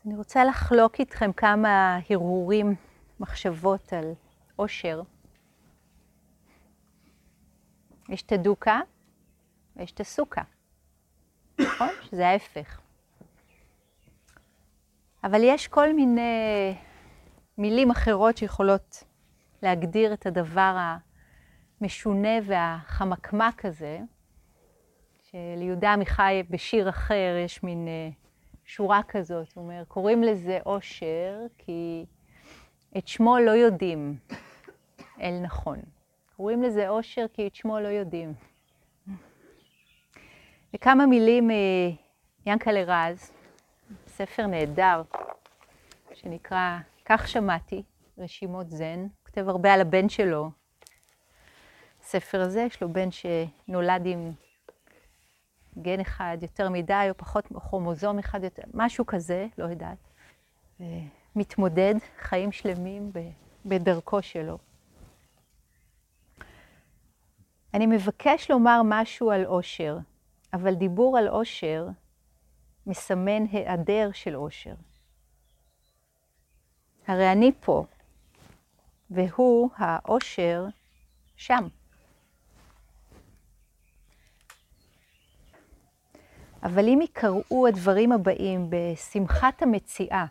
אז אני רוצה לחלוק איתכם כמה הרהורים, מחשבות על עושר. יש את הדוקה ויש את הסוכה, נכון? שזה ההפך. אבל יש כל מיני מילים אחרות שיכולות להגדיר את הדבר המשונה והחמקמק הזה, שליהודה עמיחי בשיר אחר יש מין אה, שורה כזאת, הוא אומר, קוראים לזה עושר כי את שמו לא יודעים אל נכון. קוראים לזה עושר כי את שמו לא יודעים. וכמה מילים מיענקלה רז, ספר נהדר, שנקרא "כך שמעתי", רשימות זן, הוא כותב הרבה על הבן שלו. הספר הזה, יש לו בן שנולד עם גן אחד יותר מדי, או פחות כרומוזום אחד יותר, משהו כזה, לא יודעת. מתמודד חיים שלמים בדרכו שלו. אני מבקש לומר משהו על עושר, אבל דיבור על עושר מסמן היעדר של עושר. הרי אני פה, והוא, העושר, שם. אבל אם יקראו הדברים הבאים בשמחת המציאה,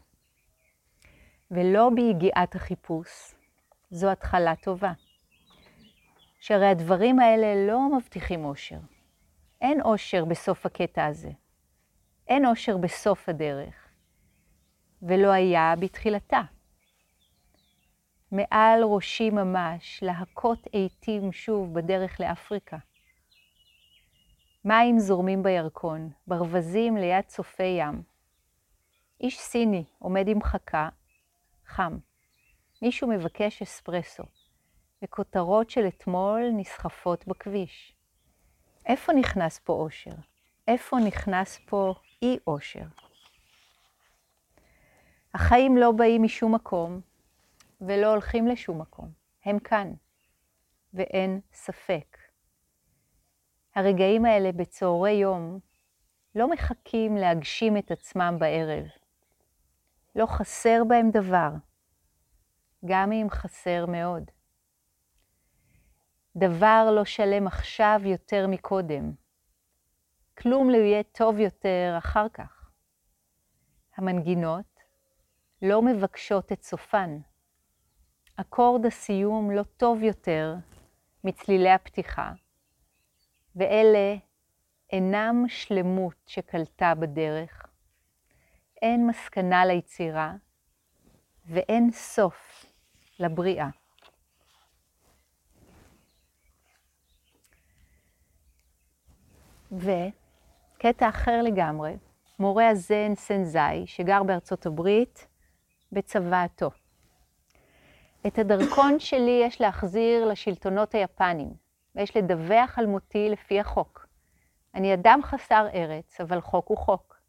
ולא ביגיעת החיפוש, זו התחלה טובה. שהרי הדברים האלה לא מבטיחים אושר. אין אושר בסוף הקטע הזה. אין אושר בסוף הדרך, ולא היה בתחילתה. מעל ראשי ממש, להכות עיתים שוב בדרך לאפריקה. מים זורמים בירקון, ברווזים ליד צופי ים. איש סיני עומד עם חכה, חם. מישהו מבקש אספרסו, וכותרות של אתמול נסחפות בכביש. איפה נכנס פה אושר? איפה נכנס פה אי אושר? החיים לא באים משום מקום ולא הולכים לשום מקום. הם כאן, ואין ספק. הרגעים האלה בצהרי יום לא מחכים להגשים את עצמם בערב. לא חסר בהם דבר, גם אם חסר מאוד. דבר לא שלם עכשיו יותר מקודם. כלום לא יהיה טוב יותר אחר כך. המנגינות לא מבקשות את סופן. אקורד הסיום לא טוב יותר מצלילי הפתיחה, ואלה אינם שלמות שקלטה בדרך, אין מסקנה ליצירה ואין סוף לבריאה. וקטע אחר לגמרי, מורה הזן סנזאי, שגר בארצות הברית, בצוואתו. את הדרכון שלי יש להחזיר לשלטונות היפנים, ויש לדווח על מותי לפי החוק. אני אדם חסר ארץ, אבל חוק הוא חוק.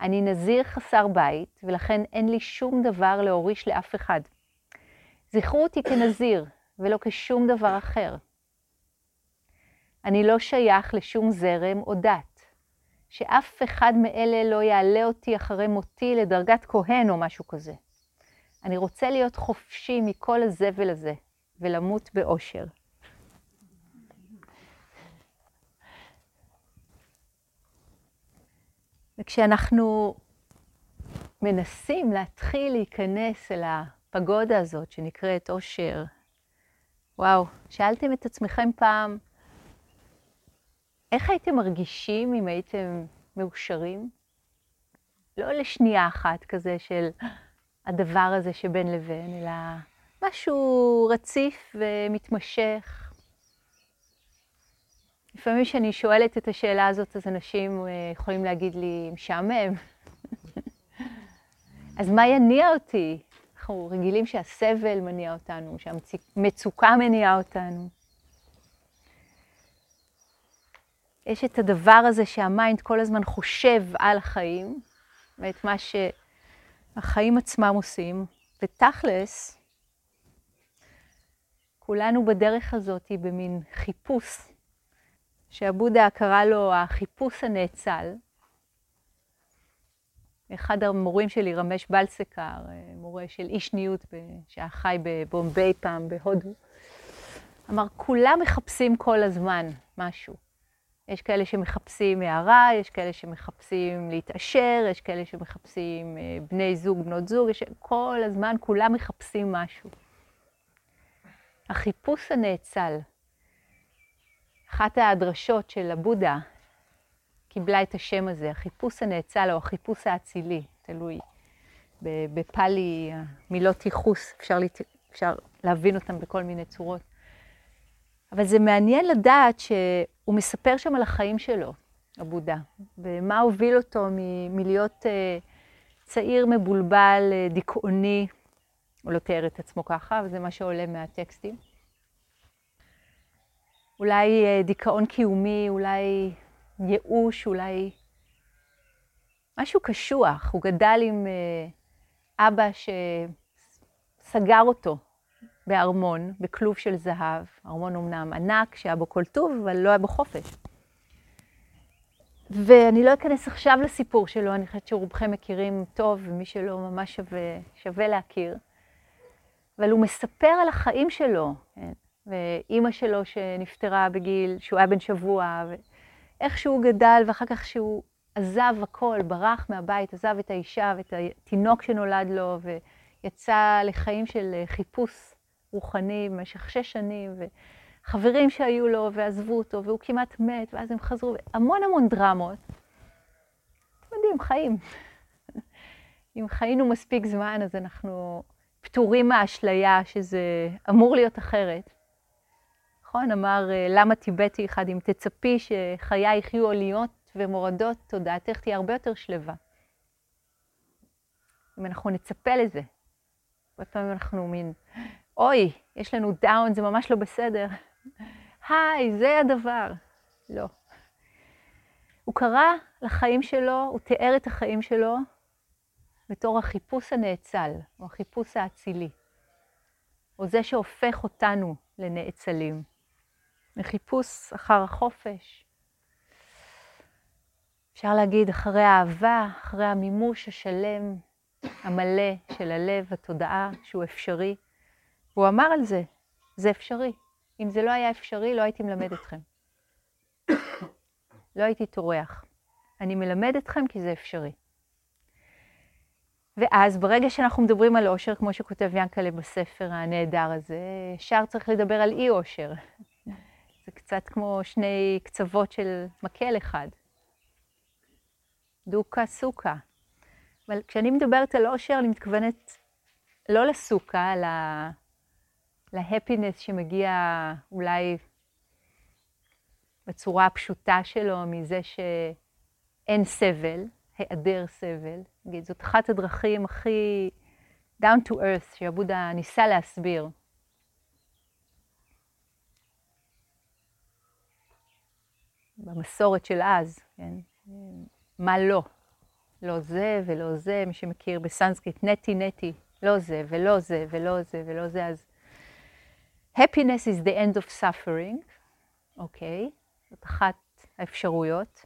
אני נזיר חסר בית, ולכן אין לי שום דבר להוריש לאף אחד. זכרו אותי כנזיר, ולא כשום דבר אחר. אני לא שייך לשום זרם או דת, שאף אחד מאלה לא יעלה אותי אחרי מותי לדרגת כהן או משהו כזה. אני רוצה להיות חופשי מכל הזבל הזה, ולמות באושר. וכשאנחנו מנסים להתחיל להיכנס אל הפגודה הזאת שנקראת אושר, וואו, שאלתם את עצמכם פעם, איך הייתם מרגישים אם הייתם מאושרים? לא לשנייה אחת כזה של הדבר הזה שבין לבין, אלא משהו רציף ומתמשך, לפעמים כשאני שואלת את השאלה הזאת, אז אנשים אה, יכולים להגיד לי, משעמם. אז מה יניע אותי? אנחנו רגילים שהסבל מניע אותנו, שהמצוקה מניעה אותנו. יש את הדבר הזה שהמיינד כל הזמן חושב על החיים, ואת מה שהחיים עצמם עושים, ותכלס, כולנו בדרך הזאת במין חיפוש שעבודה קרא לו החיפוש הנאצל. אחד המורים שלי, רמש בלסקר, מורה של איש ניות שהיה חי בבומביי פעם, בהודו, אמר, כולם מחפשים כל הזמן משהו. יש כאלה שמחפשים הערה, יש כאלה שמחפשים להתעשר, יש כאלה שמחפשים אה, בני זוג, בנות זוג, יש... כל הזמן כולם מחפשים משהו. החיפוש הנאצל, אחת הדרשות של הבודה קיבלה את השם הזה, החיפוש הנאצל או החיפוש האצילי, תלוי. בפאלי, מילות ייחוס, אפשר, להת... אפשר להבין אותם בכל מיני צורות. אבל זה מעניין לדעת שהוא מספר שם על החיים שלו, הבודה, ומה הוביל אותו מ- מלהיות uh, צעיר מבולבל, uh, דיכאוני, הוא לא תיאר את עצמו ככה, אבל זה מה שעולה מהטקסטים. אולי uh, דיכאון קיומי, אולי ייאוש, אולי משהו קשוח. הוא גדל עם uh, אבא שסגר אותו בארמון, בכלוב של זהב, ארמון אמנם ענק, שהיה בו כל טוב, אבל לא היה בו חופש. ואני לא אכנס עכשיו לסיפור שלו, אני חושבת שרובכם מכירים טוב, ומי שלא ממש שווה, שווה להכיר. אבל הוא מספר על החיים שלו, כן? ואימא שלו שנפטרה בגיל, שהוא היה בן שבוע, ואיך שהוא גדל, ואחר כך שהוא עזב הכל, ברח מהבית, עזב את האישה ואת התינוק שנולד לו, ויצא לחיים של חיפוש רוחני במשך שש שנים, וחברים שהיו לו ועזבו אותו, והוא כמעט מת, ואז הם חזרו, המון המון דרמות. יודעים, חיים. אם חיינו מספיק זמן, אז אנחנו פטורים מהאשליה שזה אמור להיות אחרת. נכון? אמר, למה טיבטי אחד, אם תצפי שחיי יחיו עליות ומורדות, תודעתך תהיה הרבה יותר שלווה. אם אנחנו נצפה לזה. הרבה פעמים אנחנו מין אוי, יש לנו דאון, זה ממש לא בסדר. היי, זה הדבר. לא. הוא קרא לחיים שלו, הוא תיאר את החיים שלו בתור החיפוש הנאצל, או החיפוש האצילי, או זה שהופך אותנו לנאצלים. מחיפוש אחר החופש. אפשר להגיד, אחרי האהבה, אחרי המימוש השלם, המלא של הלב, התודעה, שהוא אפשרי. והוא אמר על זה, זה אפשרי. אם זה לא היה אפשרי, לא הייתי מלמד אתכם. לא הייתי טורח. אני מלמד אתכם כי זה אפשרי. ואז ברגע שאנחנו מדברים על אושר, כמו שכותב ינקלה בספר הנהדר הזה, ישר צריך לדבר על אי אושר. זה קצת כמו שני קצוות של מקל אחד. דוקה סוכה. אבל כשאני מדברת על אושר, אני מתכוונת לא לסוכה, אלא להפינס שמגיע אולי בצורה הפשוטה שלו מזה שאין סבל, היעדר סבל. זאת אחת הדרכים הכי down to earth שעבודה ניסה להסביר. במסורת של אז, כן? מה לא? לא זה ולא זה, מי שמכיר בסנסקריט, נטי נטי, לא זה ולא זה ולא זה ולא זה, אז happiness is the end of suffering, אוקיי? Okay, זאת אחת האפשרויות,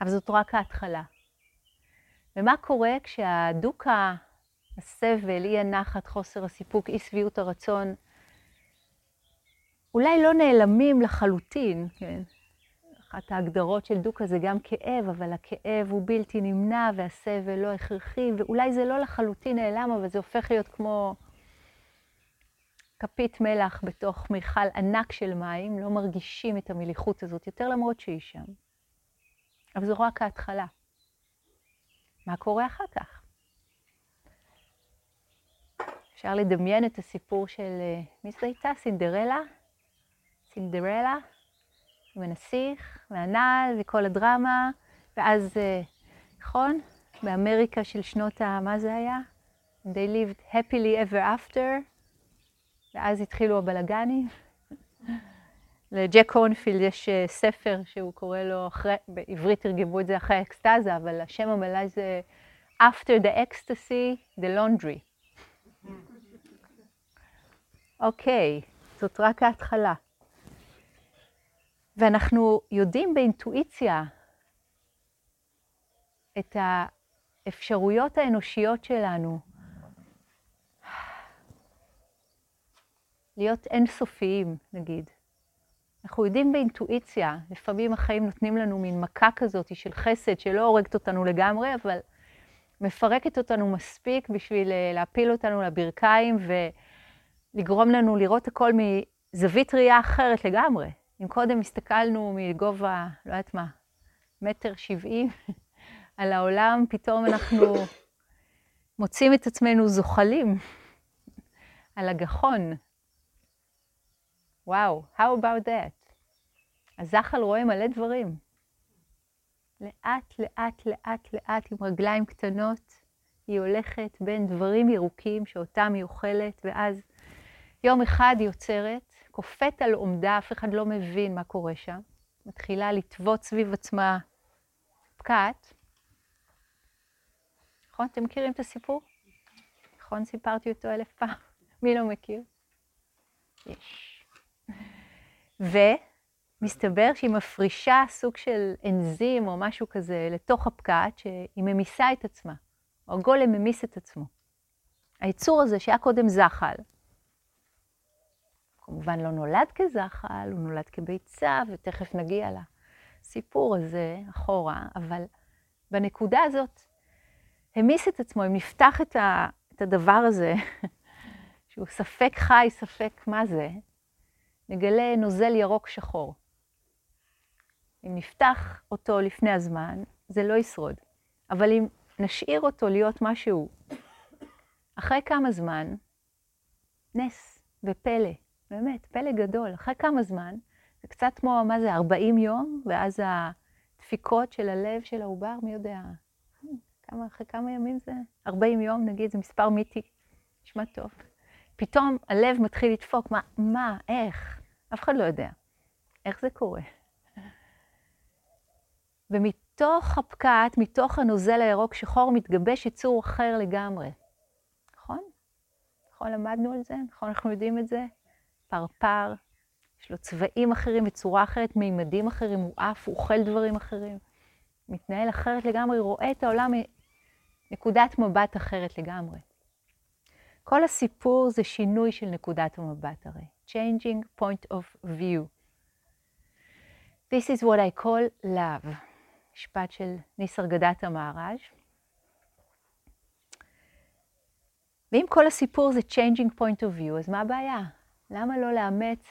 אבל זאת רק ההתחלה. ומה קורה כשהדוקה, הסבל, אי הנחת, חוסר הסיפוק, אי שביעות הרצון, אולי לא נעלמים לחלוטין, כן? אחת ההגדרות של דוקה זה גם כאב, אבל הכאב הוא בלתי נמנע והסבל לא הכרחי, ואולי זה לא לחלוטין נעלם, אבל זה הופך להיות כמו כפית מלח בתוך מיכל ענק של מים, לא מרגישים את המליחות הזאת יותר למרות שהיא שם. אבל זו רק ההתחלה. מה קורה אחר כך? אפשר לדמיין את הסיפור של, אה, מי זאת הייתה? סינדרלה? סינדרלה? עם הנסיך והנעל וכל הדרמה, ואז, אה, נכון? באמריקה של שנות ה... מה זה היה? They lived happily ever after. ואז התחילו הבלגנים. לג'ק הונפילד יש אה, ספר שהוא קורא לו, אחרי, בעברית תרגמו את זה אחרי האקסטזה, אבל השם המלא זה After the Ecstasy, the Laundry. אוקיי, okay, זאת רק ההתחלה. ואנחנו יודעים באינטואיציה את האפשרויות האנושיות שלנו להיות אינסופיים, נגיד. אנחנו יודעים באינטואיציה, לפעמים החיים נותנים לנו מין מכה כזאת של חסד שלא הורגת אותנו לגמרי, אבל מפרקת אותנו מספיק בשביל אה, להפיל אותנו לברכיים ולגרום לנו לראות הכל מזווית ראייה אחרת לגמרי. אם קודם הסתכלנו מגובה, לא יודעת מה, מטר שבעים על העולם, פתאום אנחנו מוצאים את עצמנו זוחלים על הגחון. וואו, how about that? הזחל רואה מלא דברים. לאט, לאט, לאט, לאט, עם רגליים קטנות, היא הולכת בין דברים ירוקים שאותם היא אוכלת, ואז יום אחד היא עוצרת, קופאת על עומדה, אף אחד לא מבין מה קורה שם, מתחילה לטוות סביב עצמה פקעת. נכון? אתם מכירים את הסיפור? נכון? סיפרתי אותו אלף פעם. מי לא מכיר? יש. ומסתבר שהיא מפרישה סוג של אנזים או משהו כזה לתוך הפקעת, שהיא ממיסה את עצמה, הגולם ממיס את עצמו. היצור הזה שהיה קודם זחל, כמובן לא נולד כזחל, הוא נולד כביצה, ותכף נגיע לסיפור הזה אחורה, אבל בנקודה הזאת המיס את עצמו, אם נפתח את, ה, את הדבר הזה, שהוא ספק חי, ספק מה זה, נגלה נוזל ירוק שחור. אם נפתח אותו לפני הזמן, זה לא ישרוד. אבל אם נשאיר אותו להיות מה שהוא, אחרי כמה זמן, נס ופלא, באמת, פלא גדול. אחרי כמה זמן, זה קצת כמו, מה זה, 40 יום, ואז הדפיקות של הלב של העובר, מי יודע, כמה, אחרי כמה ימים זה? 40 יום, נגיד, זה מספר מיתי, נשמע טוב. פתאום הלב מתחיל לדפוק, מה, מה, איך? אף אחד לא יודע. איך זה קורה? ומתוך הפקעת, מתוך הנוזל הירוק שחור, מתגבש יצור אחר לגמרי. נכון? נכון, למדנו על זה? נכון, אנחנו יודעים את זה? פרפר, יש לו צבעים אחרים, בצורה אחרת, מימדים אחרים, הוא עף, הוא אוכל דברים אחרים. מתנהל אחרת לגמרי, רואה את העולם מנקודת מבט אחרת לגמרי. כל הסיפור זה שינוי של נקודת המבט הרי. changing point of view. This is what I call love. משפט של ניסר גדת המהר"ש. ואם כל הסיפור זה changing point of view, אז מה הבעיה? למה לא לאמץ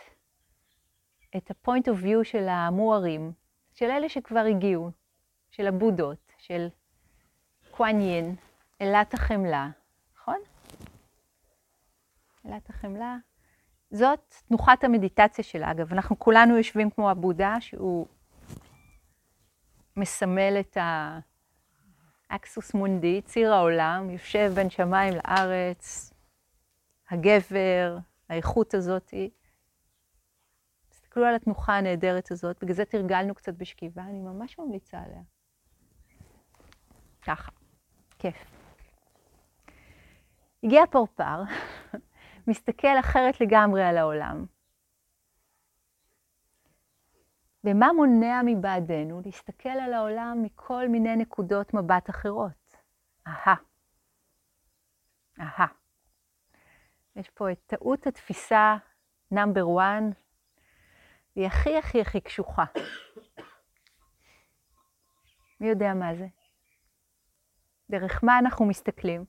את ה-point of view של המוארים, של אלה שכבר הגיעו, של הבודות, של קואניין, אלת החמלה, נכון? אלת החמלה, זאת תנוחת המדיטציה שלה. אגב, אנחנו כולנו יושבים כמו הבודה, שהוא מסמל את האקסוס מונדי, ציר העולם, יושב בין שמיים לארץ, הגבר, האיכות הזאתי. תסתכלו על התנוחה הנהדרת הזאת, בגלל זה תרגלנו קצת בשכיבה, אני ממש ממליצה עליה. ככה, כיף. הגיע פרפר, מסתכל אחרת לגמרי על העולם. ומה מונע מבעדנו להסתכל על העולם מכל מיני נקודות מבט אחרות? אהה. אהה. יש פה את טעות התפיסה נאמבר 1, והיא הכי הכי הכי קשוחה. מי יודע מה זה? דרך מה אנחנו מסתכלים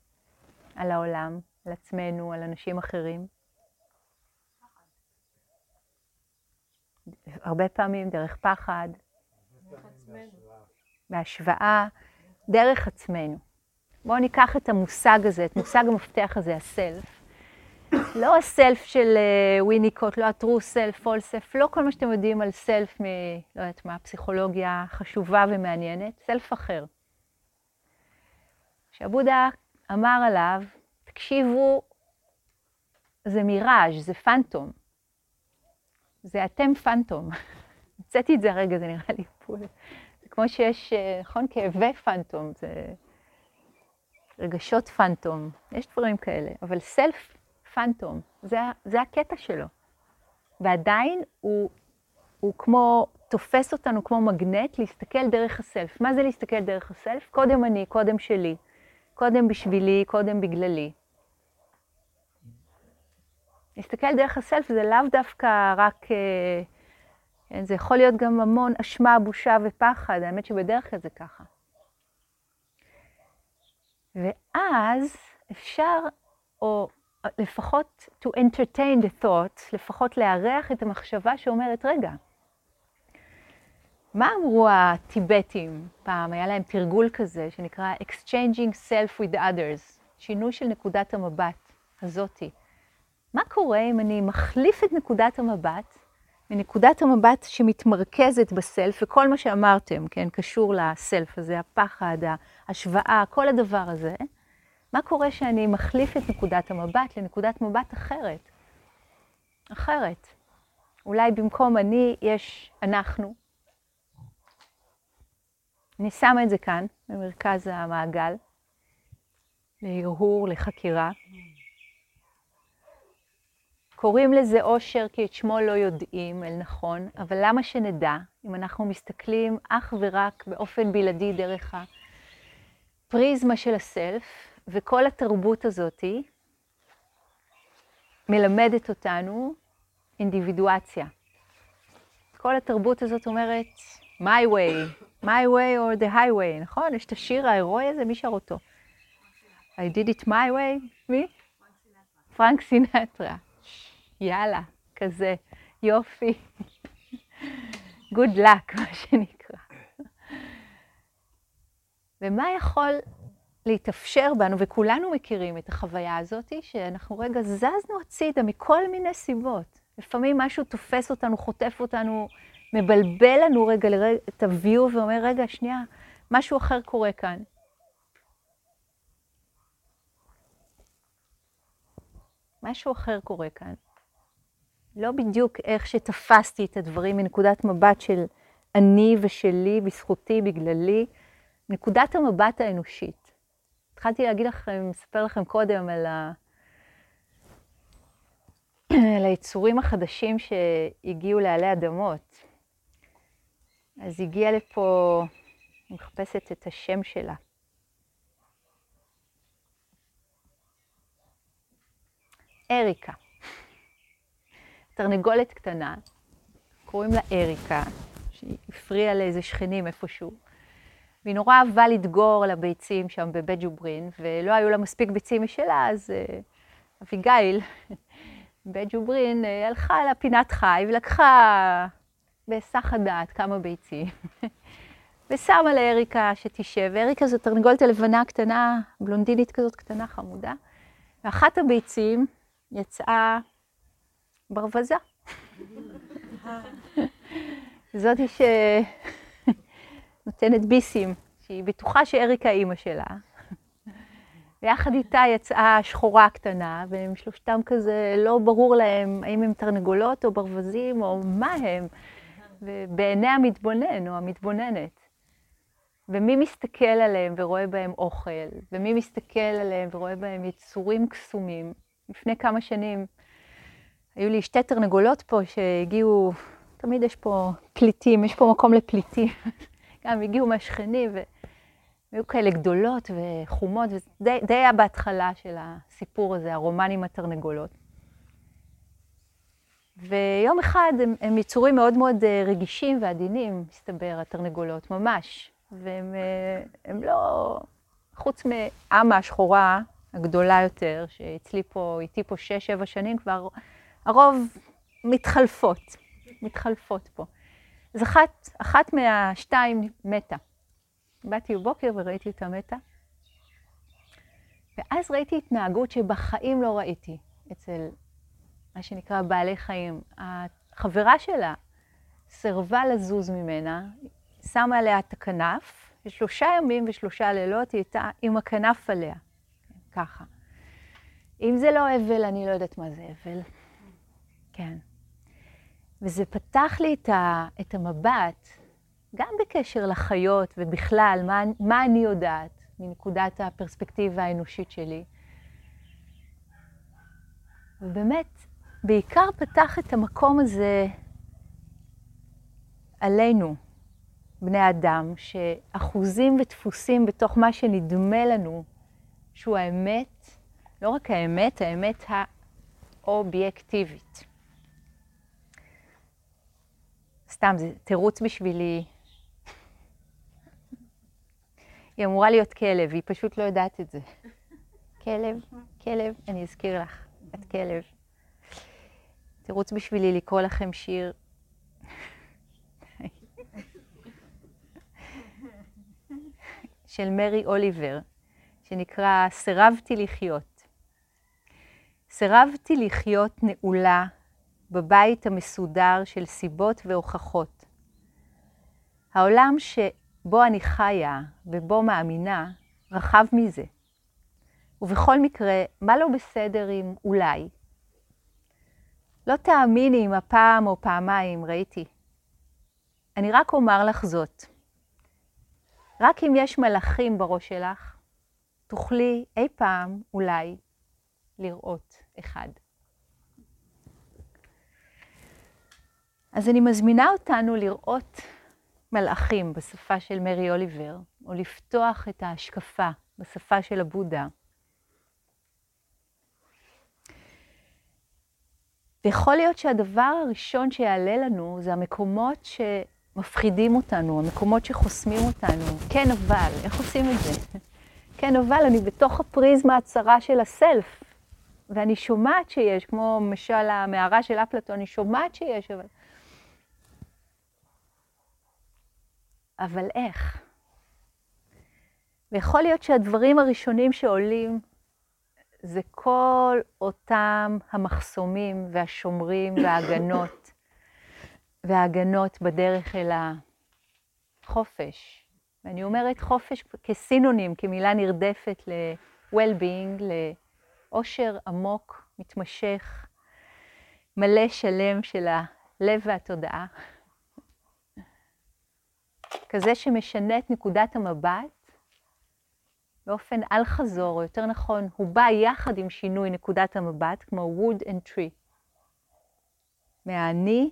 על העולם? על עצמנו, על אנשים אחרים. הרבה פעמים דרך פחד, בהשוואה, דרך עצמנו. בואו ניקח את המושג הזה, את מושג המפתח הזה, הסלף. לא הסלף של וויניקוט, לא ה-true self, false self, לא כל מה שאתם יודעים על סלף מ... לא יודעת מה, פסיכולוגיה חשובה ומעניינת, סלף אחר. שעבודה אמר עליו, תקשיבו, זה מיראז', זה פנטום. זה אתם פנטום. הוצאתי את זה הרגע, זה נראה לי פול. זה כמו שיש, אה, נכון? כאבי פנטום, זה רגשות פנטום, יש דברים כאלה, אבל סלף פנטום, זה, זה הקטע שלו. ועדיין הוא, הוא כמו תופס אותנו כמו מגנט להסתכל דרך הסלף. מה זה להסתכל דרך הסלף? קודם אני, קודם שלי. קודם בשבילי, קודם בגללי. להסתכל דרך הסלף זה לאו דווקא רק, אה, זה יכול להיות גם המון אשמה, בושה ופחד, האמת שבדרך כלל זה ככה. ואז אפשר, או לפחות to entertain the thought, לפחות לארח את המחשבה שאומרת, רגע, מה אמרו הטיבטים פעם? היה להם תרגול כזה שנקרא Exchanging Self with Others, שינוי של נקודת המבט הזאתי. מה קורה אם אני מחליף את נקודת המבט מנקודת המבט שמתמרכזת בסלף, וכל מה שאמרתם, כן, קשור לסלף הזה, הפחד, ההשוואה, כל הדבר הזה, מה קורה שאני מחליף את נקודת המבט לנקודת מבט אחרת? אחרת. אולי במקום אני יש אנחנו. אני שמה את זה כאן, במרכז המעגל, להרהור, לחקירה. קוראים לזה עושר כי את שמו לא יודעים, אל נכון, אבל למה שנדע אם אנחנו מסתכלים אך ורק באופן בלעדי דרך הפריזמה של הסלף, וכל התרבות הזאתי מלמדת אותנו אינדיבידואציה. כל התרבות הזאת אומרת, my way, my way or the highway, נכון? יש את השיר ההירואי הזה, מי שר אותו? I did it my way, מי? פרנק סינטרה. יאללה, כזה, יופי. Good luck, מה שנקרא. ומה יכול להתאפשר בנו, וכולנו מכירים את החוויה הזאת, שאנחנו רגע זזנו הצידה מכל מיני סיבות. לפעמים משהו תופס אותנו, חוטף אותנו, מבלבל לנו רגע לרגע את ה-view ואומר, רגע, שנייה, משהו אחר קורה כאן. משהו אחר קורה כאן. לא בדיוק איך שתפסתי את הדברים מנקודת מבט של אני ושלי, בזכותי, בגללי, נקודת המבט האנושית. התחלתי להגיד לכם, לספר לכם קודם על, ה... על היצורים החדשים שהגיעו לעלי אדמות. אז הגיעה לפה, אני מחפשת את השם שלה. אריקה. תרנגולת קטנה, קוראים לה אריקה, שהיא הפריעה לאיזה שכנים איפשהו. והיא נורא אהבה לדגור על הביצים שם בבית ג'וברין, ולא היו לה מספיק ביצים משלה, אז uh, אביגיל, בית ג'וברין, uh, הלכה לפינת חי ולקחה בהיסח הדעת כמה ביצים. ושמה לאריקה שתשב, ואריקה זו תרנגולת הלבנה קטנה, בלונדינית כזאת קטנה, חמודה. ואחת הביצים יצאה ברווזה. זאתי שנותנת ביסים, שהיא בטוחה שאריקה אימא שלה. ויחד איתה יצאה שחורה קטנה, והם שלושתם כזה, לא ברור להם האם הם תרנגולות או ברווזים או מה הם, ובעיני המתבונן או המתבוננת. ומי מסתכל עליהם ורואה בהם אוכל, ומי מסתכל עליהם ורואה בהם יצורים קסומים. לפני כמה שנים היו לי שתי תרנגולות פה שהגיעו, תמיד יש פה פליטים, יש פה מקום לפליטים. גם הגיעו מהשכנים, והיו כאלה גדולות וחומות, וזה די היה בהתחלה של הסיפור הזה, הרומן עם התרנגולות. ויום אחד הם, הם יצורים מאוד מאוד אה, רגישים ועדינים, מסתבר, התרנגולות, ממש. והם אה, לא, חוץ מאמה השחורה הגדולה יותר, שאצלי פה, איתי פה שש-שבע שנים כבר, הרוב מתחלפות, מתחלפות פה. אז אחת, אחת מהשתיים מתה. באתי בבוקר וראיתי אותה מתה, ואז ראיתי התנהגות שבחיים לא ראיתי אצל מה שנקרא בעלי חיים. החברה שלה סירבה לזוז ממנה, שמה עליה את הכנף, ושלושה ימים ושלושה לילות היא הייתה עם הכנף עליה, ככה. אם זה לא אבל, אני לא יודעת מה זה אבל. כן. וזה פתח לי את, ה, את המבט, גם בקשר לחיות ובכלל, מה, מה אני יודעת מנקודת הפרספקטיבה האנושית שלי. ובאמת, בעיקר פתח את המקום הזה, עלינו, בני אדם, שאחוזים ודפוסים בתוך מה שנדמה לנו שהוא האמת, לא רק האמת, האמת האובייקטיבית. סתם, זה תירוץ בשבילי. היא אמורה להיות כלב, היא פשוט לא יודעת את זה. כלב, כלב, אני אזכיר לך, את כלב. תירוץ בשבילי לקרוא לכם שיר. של מרי אוליבר, שנקרא "סירבתי לחיות". סירבתי לחיות נעולה בבית המסודר של סיבות והוכחות. העולם שבו אני חיה ובו מאמינה רחב מזה. ובכל מקרה, מה לא בסדר עם אולי? לא תאמיני אם הפעם או פעמיים ראיתי. אני רק אומר לך זאת. רק אם יש מלאכים בראש שלך, תוכלי אי פעם, אולי, לראות אחד. אז אני מזמינה אותנו לראות מלאכים בשפה של מרי אוליבר, או לפתוח את ההשקפה בשפה של הבודה. ויכול להיות שהדבר הראשון שיעלה לנו זה המקומות שמפחידים אותנו, המקומות שחוסמים אותנו. כן, אבל, איך עושים את זה? כן, אבל אני בתוך הפריזמה הצרה של הסלף, ואני שומעת שיש, כמו משל המערה של אפלטון, אני שומעת שיש, אבל... אבל איך? ויכול להיות שהדברים הראשונים שעולים זה כל אותם המחסומים והשומרים וההגנות, וההגנות בדרך אל החופש. ואני אומרת חופש כסינונים, כמילה נרדפת ל-well-being, לאושר עמוק, מתמשך, מלא שלם של הלב והתודעה. כזה שמשנה את נקודת המבט באופן אל-חזור, או יותר נכון, הוא בא יחד עם שינוי נקודת המבט, כמו wood and tree. מהאני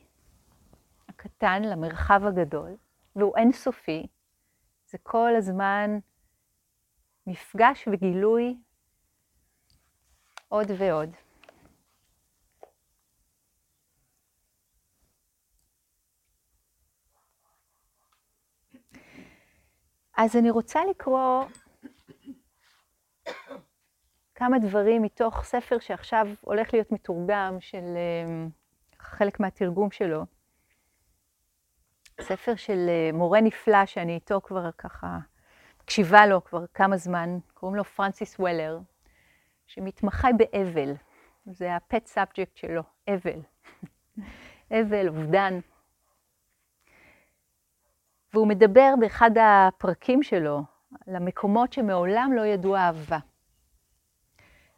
הקטן למרחב הגדול, והוא אינסופי. זה כל הזמן מפגש וגילוי עוד ועוד. אז אני רוצה לקרוא כמה דברים מתוך ספר שעכשיו הולך להיות מתורגם, של אמ, חלק מהתרגום שלו. ספר של אה, מורה נפלא שאני איתו כבר ככה מקשיבה לו כבר כמה זמן, קוראים לו פרנסיס וולר, שמתמחה באבל. זה ה pet subject שלו, אבל. אבל, אובדן. והוא מדבר באחד הפרקים שלו על המקומות שמעולם לא ידעו אהבה.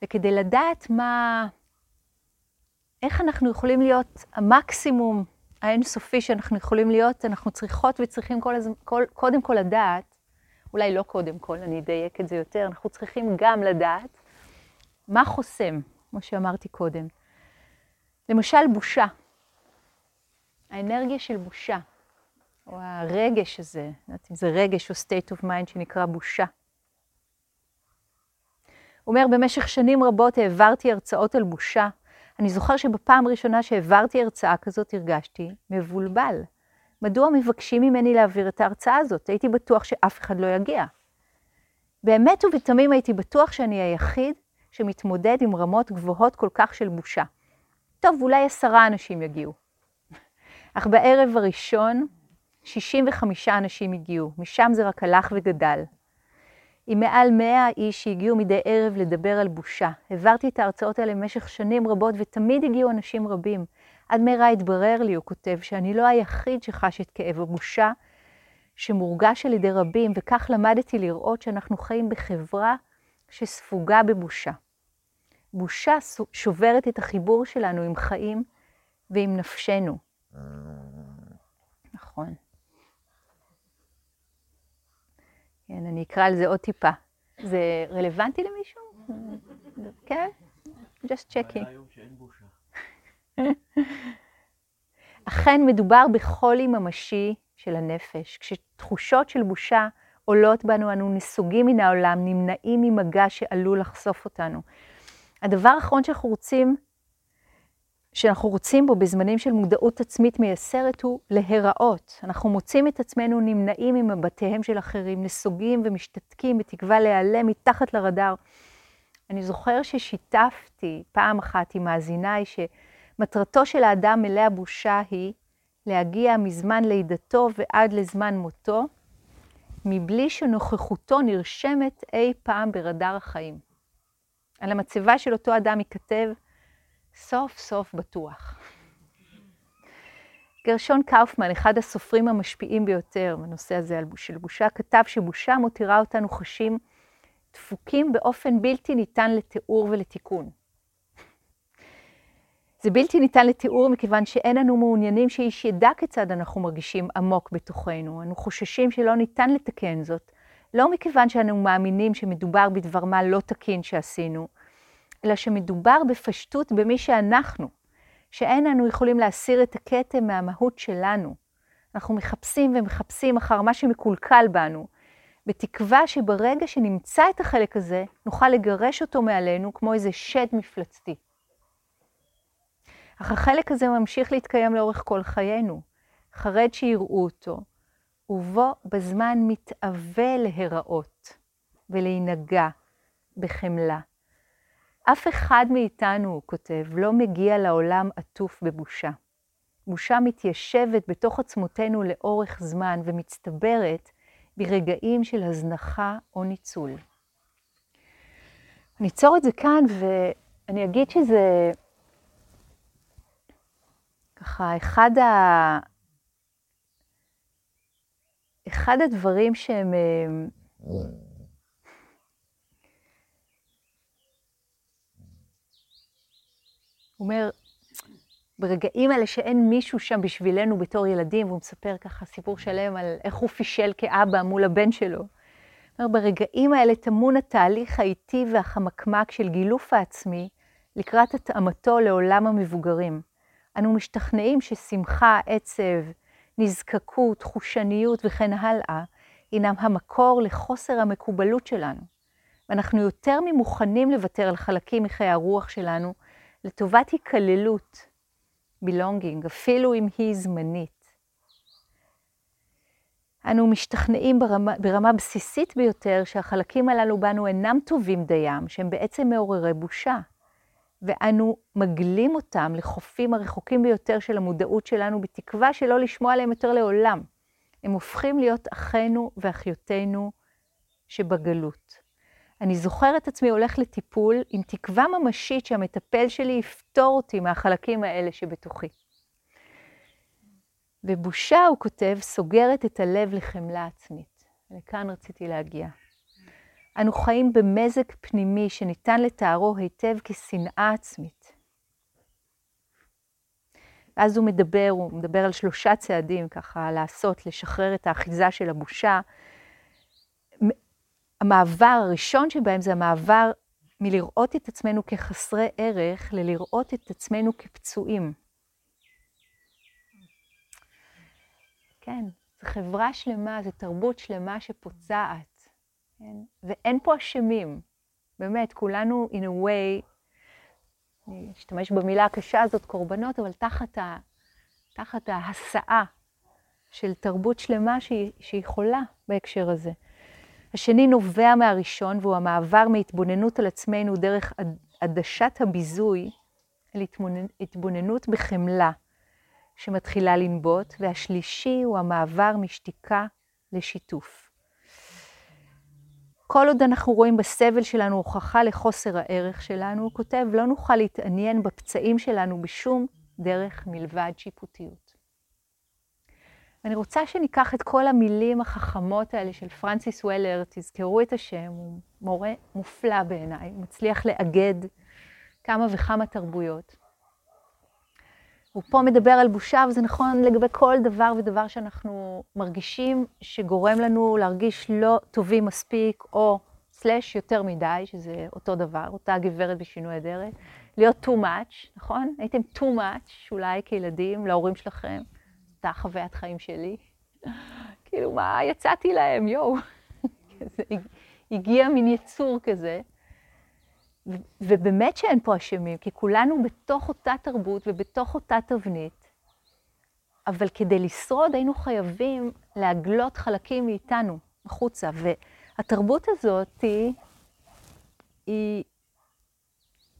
וכדי לדעת מה, איך אנחנו יכולים להיות המקסימום האינסופי שאנחנו יכולים להיות, אנחנו צריכות וצריכים כל הזמן, כל, קודם כל לדעת, אולי לא קודם כל, אני אדייק את זה יותר, אנחנו צריכים גם לדעת מה חוסם, כמו שאמרתי קודם. למשל, בושה. האנרגיה של בושה, או הרגש הזה, לא יודעת אם זה רגש או state of mind שנקרא בושה. הוא אומר, במשך שנים רבות העברתי הרצאות על בושה. אני זוכר שבפעם הראשונה שהעברתי הרצאה כזאת הרגשתי מבולבל. מדוע מבקשים ממני להעביר את ההרצאה הזאת? הייתי בטוח שאף אחד לא יגיע. באמת ובתמים הייתי בטוח שאני היחיד שמתמודד עם רמות גבוהות כל כך של בושה. טוב, אולי עשרה אנשים יגיעו. אך בערב הראשון, 65 אנשים הגיעו, משם זה רק הלך וגדל. עם מעל 100 איש שהגיעו מדי ערב לדבר על בושה. העברתי את ההרצאות האלה במשך שנים רבות, ותמיד הגיעו אנשים רבים. עד מהרה התברר לי, הוא כותב, שאני לא היחיד שחש את כאב הבושה, שמורגש על ידי רבים, וכך למדתי לראות שאנחנו חיים בחברה שספוגה בבושה. בושה שוברת את החיבור שלנו עם חיים ועם נפשנו. נכון. כן, אני אקרא על זה עוד טיפה. זה רלוונטי למישהו? כן? just checking. אכן מדובר בחולי ממשי של הנפש. כשתחושות של בושה עולות בנו, אנו נסוגים מן העולם, נמנעים ממגע שעלול לחשוף אותנו. הדבר האחרון שאנחנו רוצים, שאנחנו רוצים בו בזמנים של מודעות עצמית מייסרת הוא להיראות. אנחנו מוצאים את עצמנו נמנעים ממבטיהם של אחרים, נסוגים ומשתתקים בתקווה להיעלם מתחת לרדאר. אני זוכר ששיתפתי פעם אחת עם מאזיניי שמטרתו של האדם מלא הבושה היא להגיע מזמן לידתו ועד לזמן מותו, מבלי שנוכחותו נרשמת אי פעם ברדאר החיים. על המצבה של אותו אדם ייכתב, סוף סוף בטוח. גרשון קאופמן, אחד הסופרים המשפיעים ביותר בנושא הזה של בושה, כתב שבושה מותירה אותנו חשים דפוקים באופן בלתי ניתן לתיאור ולתיקון. זה בלתי ניתן לתיאור מכיוון שאין אנו מעוניינים שאיש ידע כיצד אנחנו מרגישים עמוק בתוכנו. אנו חוששים שלא ניתן לתקן זאת, לא מכיוון שאנו מאמינים שמדובר בדבר מה לא תקין שעשינו, אלא שמדובר בפשטות במי שאנחנו, שאין אנו יכולים להסיר את הכתם מהמהות שלנו. אנחנו מחפשים ומחפשים אחר מה שמקולקל בנו, בתקווה שברגע שנמצא את החלק הזה, נוכל לגרש אותו מעלינו כמו איזה שד מפלצתי. אך החלק הזה ממשיך להתקיים לאורך כל חיינו, חרד שיראו אותו, ובו בזמן מתאווה להיראות ולהינגע בחמלה. אף אחד מאיתנו, הוא כותב, לא מגיע לעולם עטוף בבושה. בושה מתיישבת בתוך עצמותינו לאורך זמן ומצטברת ברגעים של הזנחה או ניצול. אני אצור את זה כאן ואני אגיד שזה ככה אחד, ה... אחד הדברים שהם... אומר, ברגעים האלה שאין מישהו שם בשבילנו בתור ילדים, והוא מספר ככה סיפור שלם על איך הוא פישל כאבא מול הבן שלו. אומר, ברגעים האלה טמון התהליך האיטי והחמקמק של גילוף העצמי לקראת התאמתו לעולם המבוגרים. אנו משתכנעים ששמחה, עצב, נזקקות, חושניות וכן הלאה, הינם המקור לחוסר המקובלות שלנו. ואנחנו יותר ממוכנים לוותר על חלקים מחיי הרוח שלנו לטובת היכללות, belonging, אפילו אם היא זמנית. אנו משתכנעים ברמה, ברמה בסיסית ביותר שהחלקים הללו בנו אינם טובים דיים, שהם בעצם מעוררי בושה. ואנו מגלים אותם לחופים הרחוקים ביותר של המודעות שלנו, בתקווה שלא לשמוע עליהם יותר לעולם. הם הופכים להיות אחינו ואחיותינו שבגלות. אני זוכר את עצמי הולך לטיפול עם תקווה ממשית שהמטפל שלי יפתור אותי מהחלקים האלה שבתוכי. ובושה, הוא כותב, סוגרת את הלב לחמלה עצמית. לכאן רציתי להגיע. אנו חיים במזג פנימי שניתן לתארו היטב כשנאה עצמית. ואז הוא מדבר, הוא מדבר על שלושה צעדים ככה לעשות, לשחרר את האחיזה של הבושה. המעבר הראשון שבהם זה המעבר מלראות את עצמנו כחסרי ערך, ללראות את עצמנו כפצועים. כן, זו חברה שלמה, זו תרבות שלמה שפוצעת. כן? ואין פה אשמים. באמת, כולנו, in a way, אני אשתמש במילה הקשה הזאת, קורבנות, אבל תחת, ה, תחת ההסעה של תרבות שלמה שהיא, שהיא חולה בהקשר הזה. השני נובע מהראשון, והוא המעבר מהתבוננות על עצמנו דרך עדשת הביזוי אל התבוננות בחמלה שמתחילה לנבוט, והשלישי הוא המעבר משתיקה לשיתוף. כל עוד אנחנו רואים בסבל שלנו הוכחה לחוסר הערך שלנו, הוא כותב, לא נוכל להתעניין בפצעים שלנו בשום דרך מלבד שיפוטיות. ואני רוצה שניקח את כל המילים החכמות האלה של פרנסיס וולר, תזכרו את השם, הוא מורה מופלא בעיניי, הוא מצליח לאגד כמה וכמה תרבויות. הוא פה מדבר על בושה, וזה נכון לגבי כל דבר ודבר שאנחנו מרגישים שגורם לנו להרגיש לא טובים מספיק, או סלאש יותר מדי, שזה אותו דבר, אותה גברת בשינוי אדרת. להיות too much, נכון? הייתם too much, אולי כילדים, להורים שלכם. אותה חוויית חיים שלי. כאילו, מה יצאתי להם, יואו. הגיע מין יצור כזה. ובאמת שאין פה אשמים, כי כולנו בתוך אותה תרבות ובתוך אותה תבנית, אבל כדי לשרוד היינו חייבים להגלות חלקים מאיתנו החוצה. והתרבות הזאת היא, היא,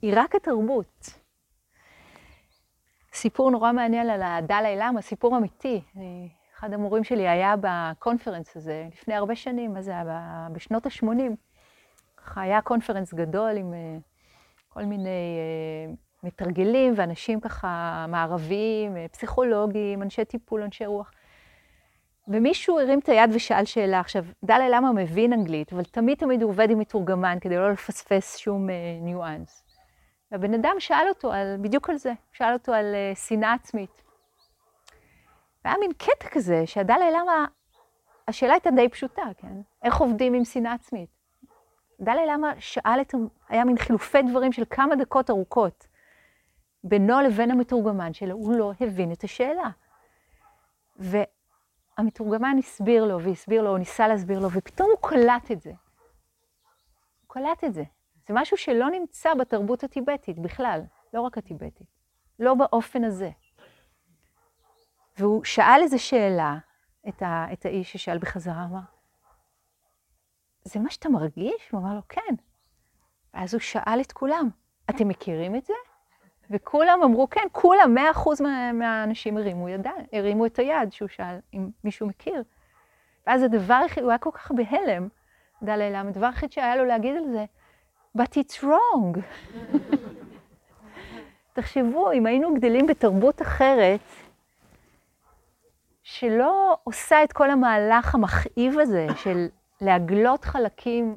היא רק התרבות. סיפור נורא מעניין על הדלאי למה, סיפור אמיתי. אחד המורים שלי היה בקונפרנס הזה לפני הרבה שנים, מה זה היה? בשנות ה-80. ככה היה קונפרנס גדול עם uh, כל מיני uh, מתרגלים ואנשים ככה מערביים, uh, פסיכולוגים, אנשי טיפול, אנשי רוח. ומישהו הרים את היד ושאל שאלה. עכשיו, דלאי למה מבין אנגלית, אבל תמיד תמיד הוא עובד עם מתורגמן כדי לא לפספס שום uh, ניואנס. והבן אדם שאל אותו על, בדיוק על זה, שאל אותו על uh, שנאה עצמית. והיה מין קטע כזה, שהדלאי למה, השאלה הייתה די פשוטה, כן? איך עובדים עם שנאה עצמית? דלאי למה שאל את, היה מין חילופי דברים של כמה דקות ארוכות בינו לבין המתורגמן שלו, הוא לא הבין את השאלה. והמתורגמן הסביר לו והסביר לו, הוא ניסה להסביר לו, ופתאום הוא קלט את זה. הוא קלט את זה. זה משהו שלא נמצא בתרבות הטיבטית בכלל, לא רק הטיבטית. לא באופן הזה. והוא שאל איזו שאלה, את, ה, את האיש ששאל בחזרה, אמר, זה מה שאתה מרגיש? הוא אמר לו, כן. ואז הוא שאל את כולם, אתם מכירים את זה? וכולם אמרו, כן, כולם, מאה אחוז מה, מהאנשים הרימו, ידע, הרימו את היד שהוא שאל אם מישהו מכיר. ואז הדבר היחיד, הוא היה כל כך בהלם, למה, הדבר היחיד שהיה לו להגיד על זה, but it's wrong. תחשבו, אם היינו גדלים בתרבות אחרת, שלא עושה את כל המהלך המכאיב הזה של להגלות חלקים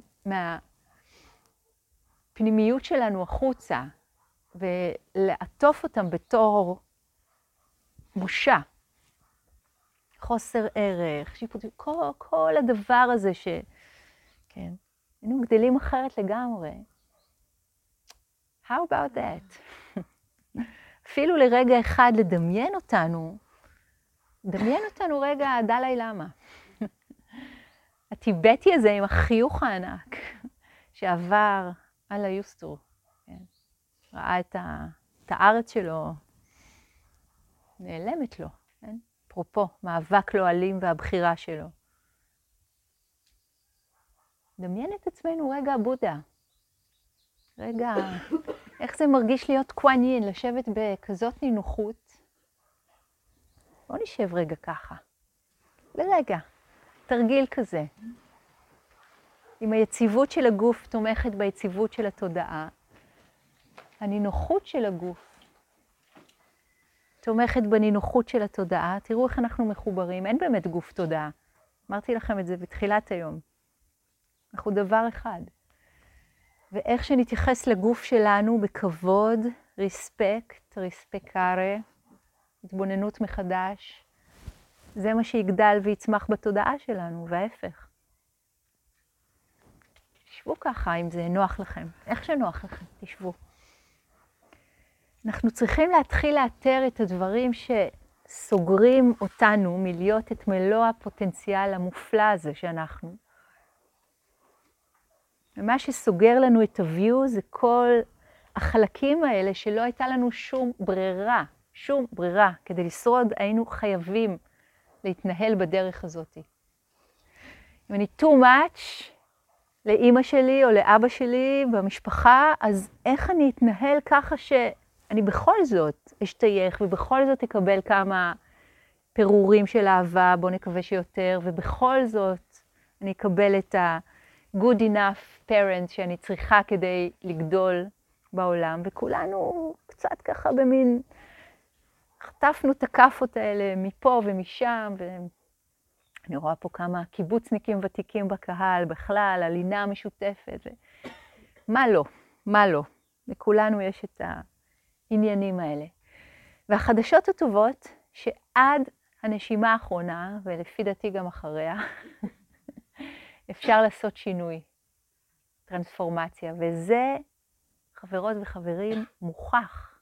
מהפנימיות שלנו החוצה ולעטוף אותם בתור בושה, חוסר ערך, שיפוט, כל, כל הדבר הזה ש... כן, היינו גדלים אחרת לגמרי. How about that? אפילו לרגע אחד לדמיין אותנו, דמיין אותנו רגע דלאי למה. הטיבטי הזה עם החיוך הענק שעבר על היוסטור, כן? ראה את, ה, את הארץ שלו נעלמת לו, כן? אפרופו, מאבק לא אלים והבחירה שלו. דמיין את עצמנו רגע בודה. רגע, איך זה מרגיש להיות קוואנין, לשבת בכזאת נינוחות? בוא נשב רגע ככה, לרגע. תרגיל כזה. אם היציבות של הגוף תומכת ביציבות של התודעה, הנינוחות של הגוף תומכת בנינוחות של התודעה. תראו איך אנחנו מחוברים, אין באמת גוף תודעה. אמרתי לכם את זה בתחילת היום. אנחנו דבר אחד. ואיך שנתייחס לגוף שלנו בכבוד, ריספקט, ריספקארה, התבוננות מחדש, זה מה שיגדל ויצמח בתודעה שלנו, וההפך. תשבו ככה, אם זה נוח לכם. איך שנוח לכם, תשבו. אנחנו צריכים להתחיל לאתר את הדברים שסוגרים אותנו מלהיות את מלוא הפוטנציאל המופלא הזה שאנחנו. ומה שסוגר לנו את ה-view זה כל החלקים האלה שלא הייתה לנו שום ברירה, שום ברירה. כדי לשרוד היינו חייבים להתנהל בדרך הזאת. אם אני too much לאימא שלי או לאבא שלי במשפחה, אז איך אני אתנהל ככה שאני בכל זאת אשתייך ובכל זאת אקבל כמה פירורים של אהבה, בואו נקווה שיותר, ובכל זאת אני אקבל את ה-good enough parent שאני צריכה כדי לגדול בעולם, וכולנו קצת ככה במין חטפנו את הכאפות האלה מפה ומשם, ואני רואה פה כמה קיבוצניקים ותיקים בקהל, בכלל, הלינה המשותפת. ו... מה לא? מה לא? לכולנו יש את העניינים האלה. והחדשות הטובות, שעד הנשימה האחרונה, ולפי דעתי גם אחריה, אפשר לעשות שינוי, טרנספורמציה, וזה חברות וחברים, מוכח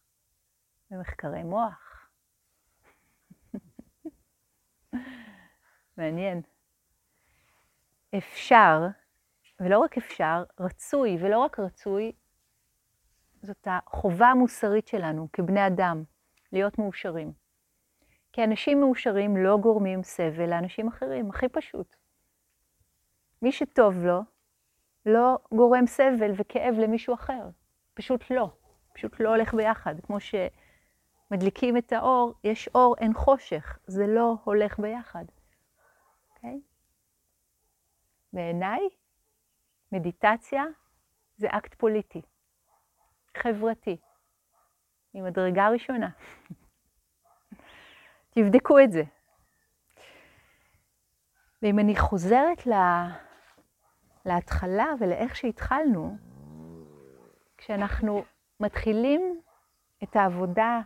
במחקרי מוח. מעניין. אפשר, ולא רק אפשר, רצוי, ולא רק רצוי, זאת החובה המוסרית שלנו כבני אדם, להיות מאושרים. כי אנשים מאושרים לא גורמים סבל לאנשים אחרים, הכי פשוט. מי שטוב לו, לא גורם סבל וכאב למישהו אחר. פשוט לא. פשוט לא הולך ביחד. כמו שמדליקים את האור, יש אור, אין חושך. זה לא הולך ביחד. אוקיי? Okay? בעיניי, מדיטציה זה אקט פוליטי, חברתי, ממדרגה ראשונה. תבדקו את זה. ואם אני חוזרת לה, להתחלה ולאיך שהתחלנו, כשאנחנו מתחילים את העבודה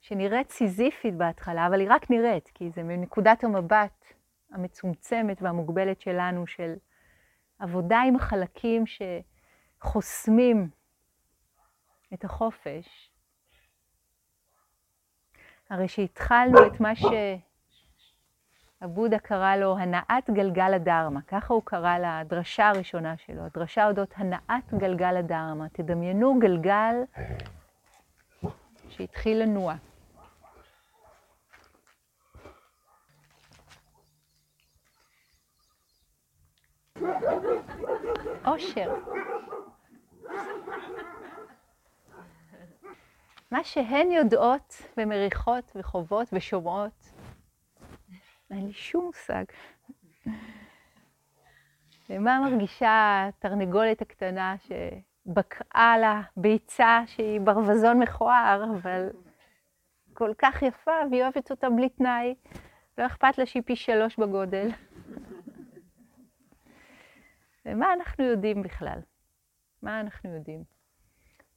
שנראית סיזיפית בהתחלה, אבל היא רק נראית, כי זה מנקודת המבט המצומצמת והמוגבלת שלנו, של עבודה עם החלקים שחוסמים את החופש, הרי שהתחלנו את מה שעבודה קרא לו הנעת גלגל הדרמה, ככה הוא קרא לדרשה הראשונה שלו, הדרשה אודות הנעת גלגל הדרמה. תדמיינו גלגל שהתחיל לנוע. אושר. מה שהן יודעות ומריחות וחוות ושומעות, אין לי שום מושג. ומה מרגישה התרנגולת הקטנה שבקעה לה ביצה שהיא ברווזון מכוער, אבל כל כך יפה, והיא אוהבת אותה בלי תנאי, לא אכפת לה שהיא פי שלוש בגודל. ומה אנחנו יודעים בכלל? מה אנחנו יודעים?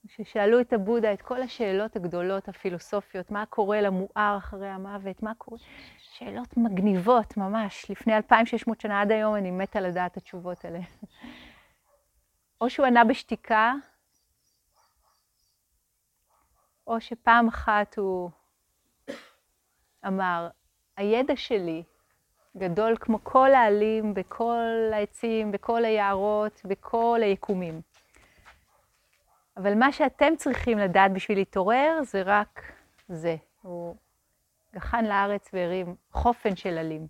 ששאלו את הבודה את כל השאלות הגדולות, הפילוסופיות, מה קורה למואר אחרי המוות, מה קורה... שאלות מגניבות ממש, לפני 2,600 שנה עד היום אני מתה לדעת התשובות האלה. או שהוא ענה בשתיקה, או שפעם אחת הוא אמר, הידע שלי גדול כמו כל העלים בכל העצים, בכל היערות, בכל היקומים. אבל מה שאתם צריכים לדעת בשביל להתעורר זה רק זה. הוא גחן לארץ והרים חופן של עלים.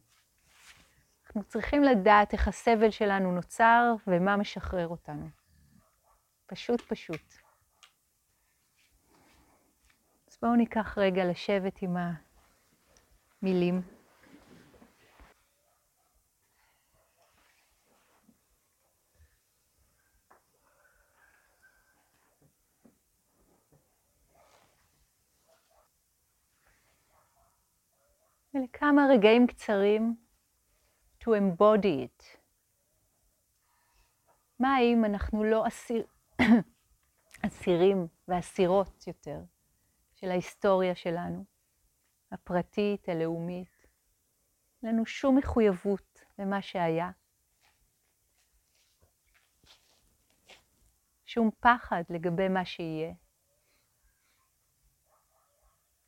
אנחנו צריכים לדעת איך הסבל שלנו נוצר ומה משחרר אותנו. פשוט פשוט. אז בואו ניקח רגע לשבת עם המילים. ולכמה רגעים קצרים to embody it. מה אם אנחנו לא אסיר... אסירים ואסירות יותר של ההיסטוריה שלנו, הפרטית, הלאומית? אין לנו שום מחויבות למה שהיה. שום פחד לגבי מה שיהיה.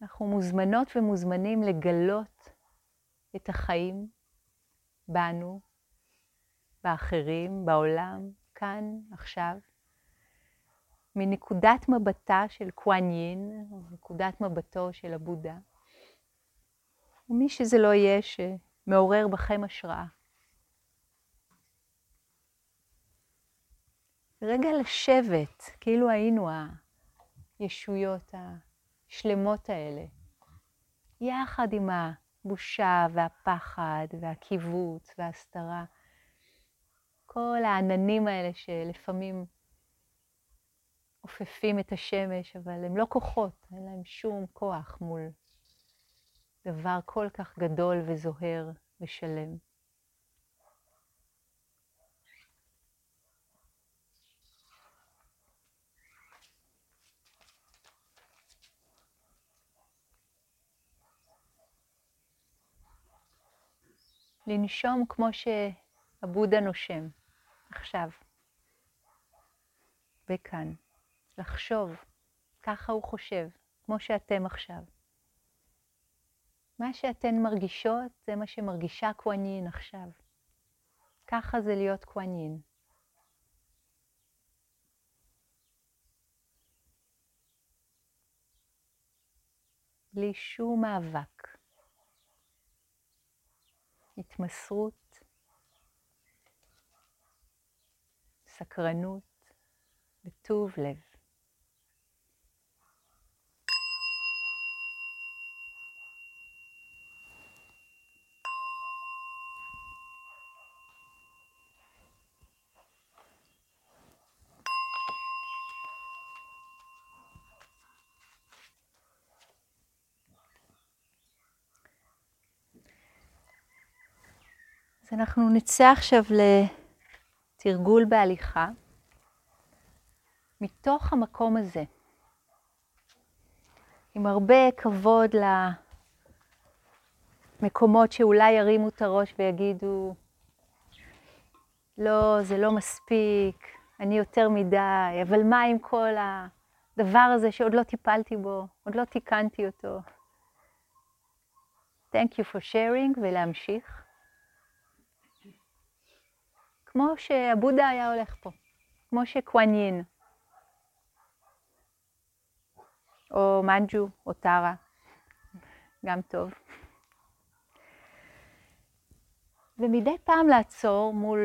אנחנו מוזמנות ומוזמנים לגלות את החיים בנו, באחרים, בעולם, כאן, עכשיו, מנקודת מבטה של או נקודת מבטו של הבודה, ומי שזה לא יהיה שמעורר בכם השראה. רגע לשבת, כאילו היינו הישויות השלמות האלה, יחד עם הבושה והפחד והקיבוץ וההסתרה. כל העננים האלה שלפעמים עופפים את השמש, אבל הם לא כוחות, אין להם שום כוח מול דבר כל כך גדול וזוהר ושלם. לנשום כמו שהבודה נושם, עכשיו, וכאן. לחשוב, ככה הוא חושב, כמו שאתם עכשיו. מה שאתן מרגישות זה מה שמרגישה קואנין עכשיו. ככה זה להיות קואנין. בלי שום מאבק. התמסרות, סקרנות וטוב לב. אז אנחנו נצא עכשיו לתרגול בהליכה, מתוך המקום הזה, עם הרבה כבוד למקומות שאולי ירימו את הראש ויגידו, לא, זה לא מספיק, אני יותר מדי, אבל מה עם כל הדבר הזה שעוד לא טיפלתי בו, עוד לא תיקנתי אותו? Thank you for sharing ולהמשיך. כמו שהבודה היה הולך פה, כמו שקוואנין, או מנג'ו, או טרה, גם טוב. ומדי פעם לעצור מול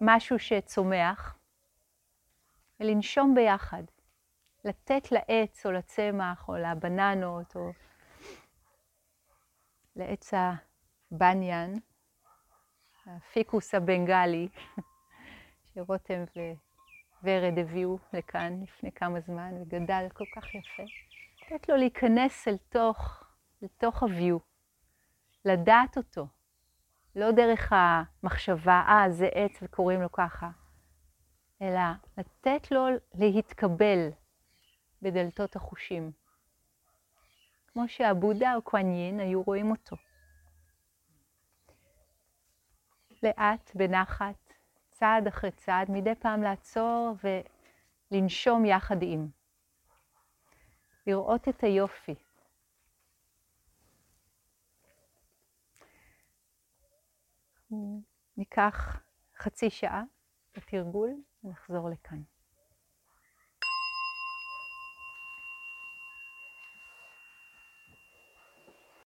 משהו שצומח, ולנשום ביחד, לתת לעץ או לצמח או לבננות או לעץ הבניאן, הפיקוס הבנגלי, שרותם וורד הביאו לכאן לפני כמה זמן, וגדל כל כך יפה, לתת לו להיכנס אל תוך, לתוך הוויו, לדעת אותו, לא דרך המחשבה, אה, זה עץ וקוראים לו ככה, אלא לתת לו להתקבל בדלתות החושים, כמו שהבודה או קואניין היו רואים אותו. לאט, בנחת, צעד אחרי צעד, מדי פעם לעצור ולנשום יחד עם. לראות את היופי. ניקח חצי שעה בתרגול ונחזור לכאן.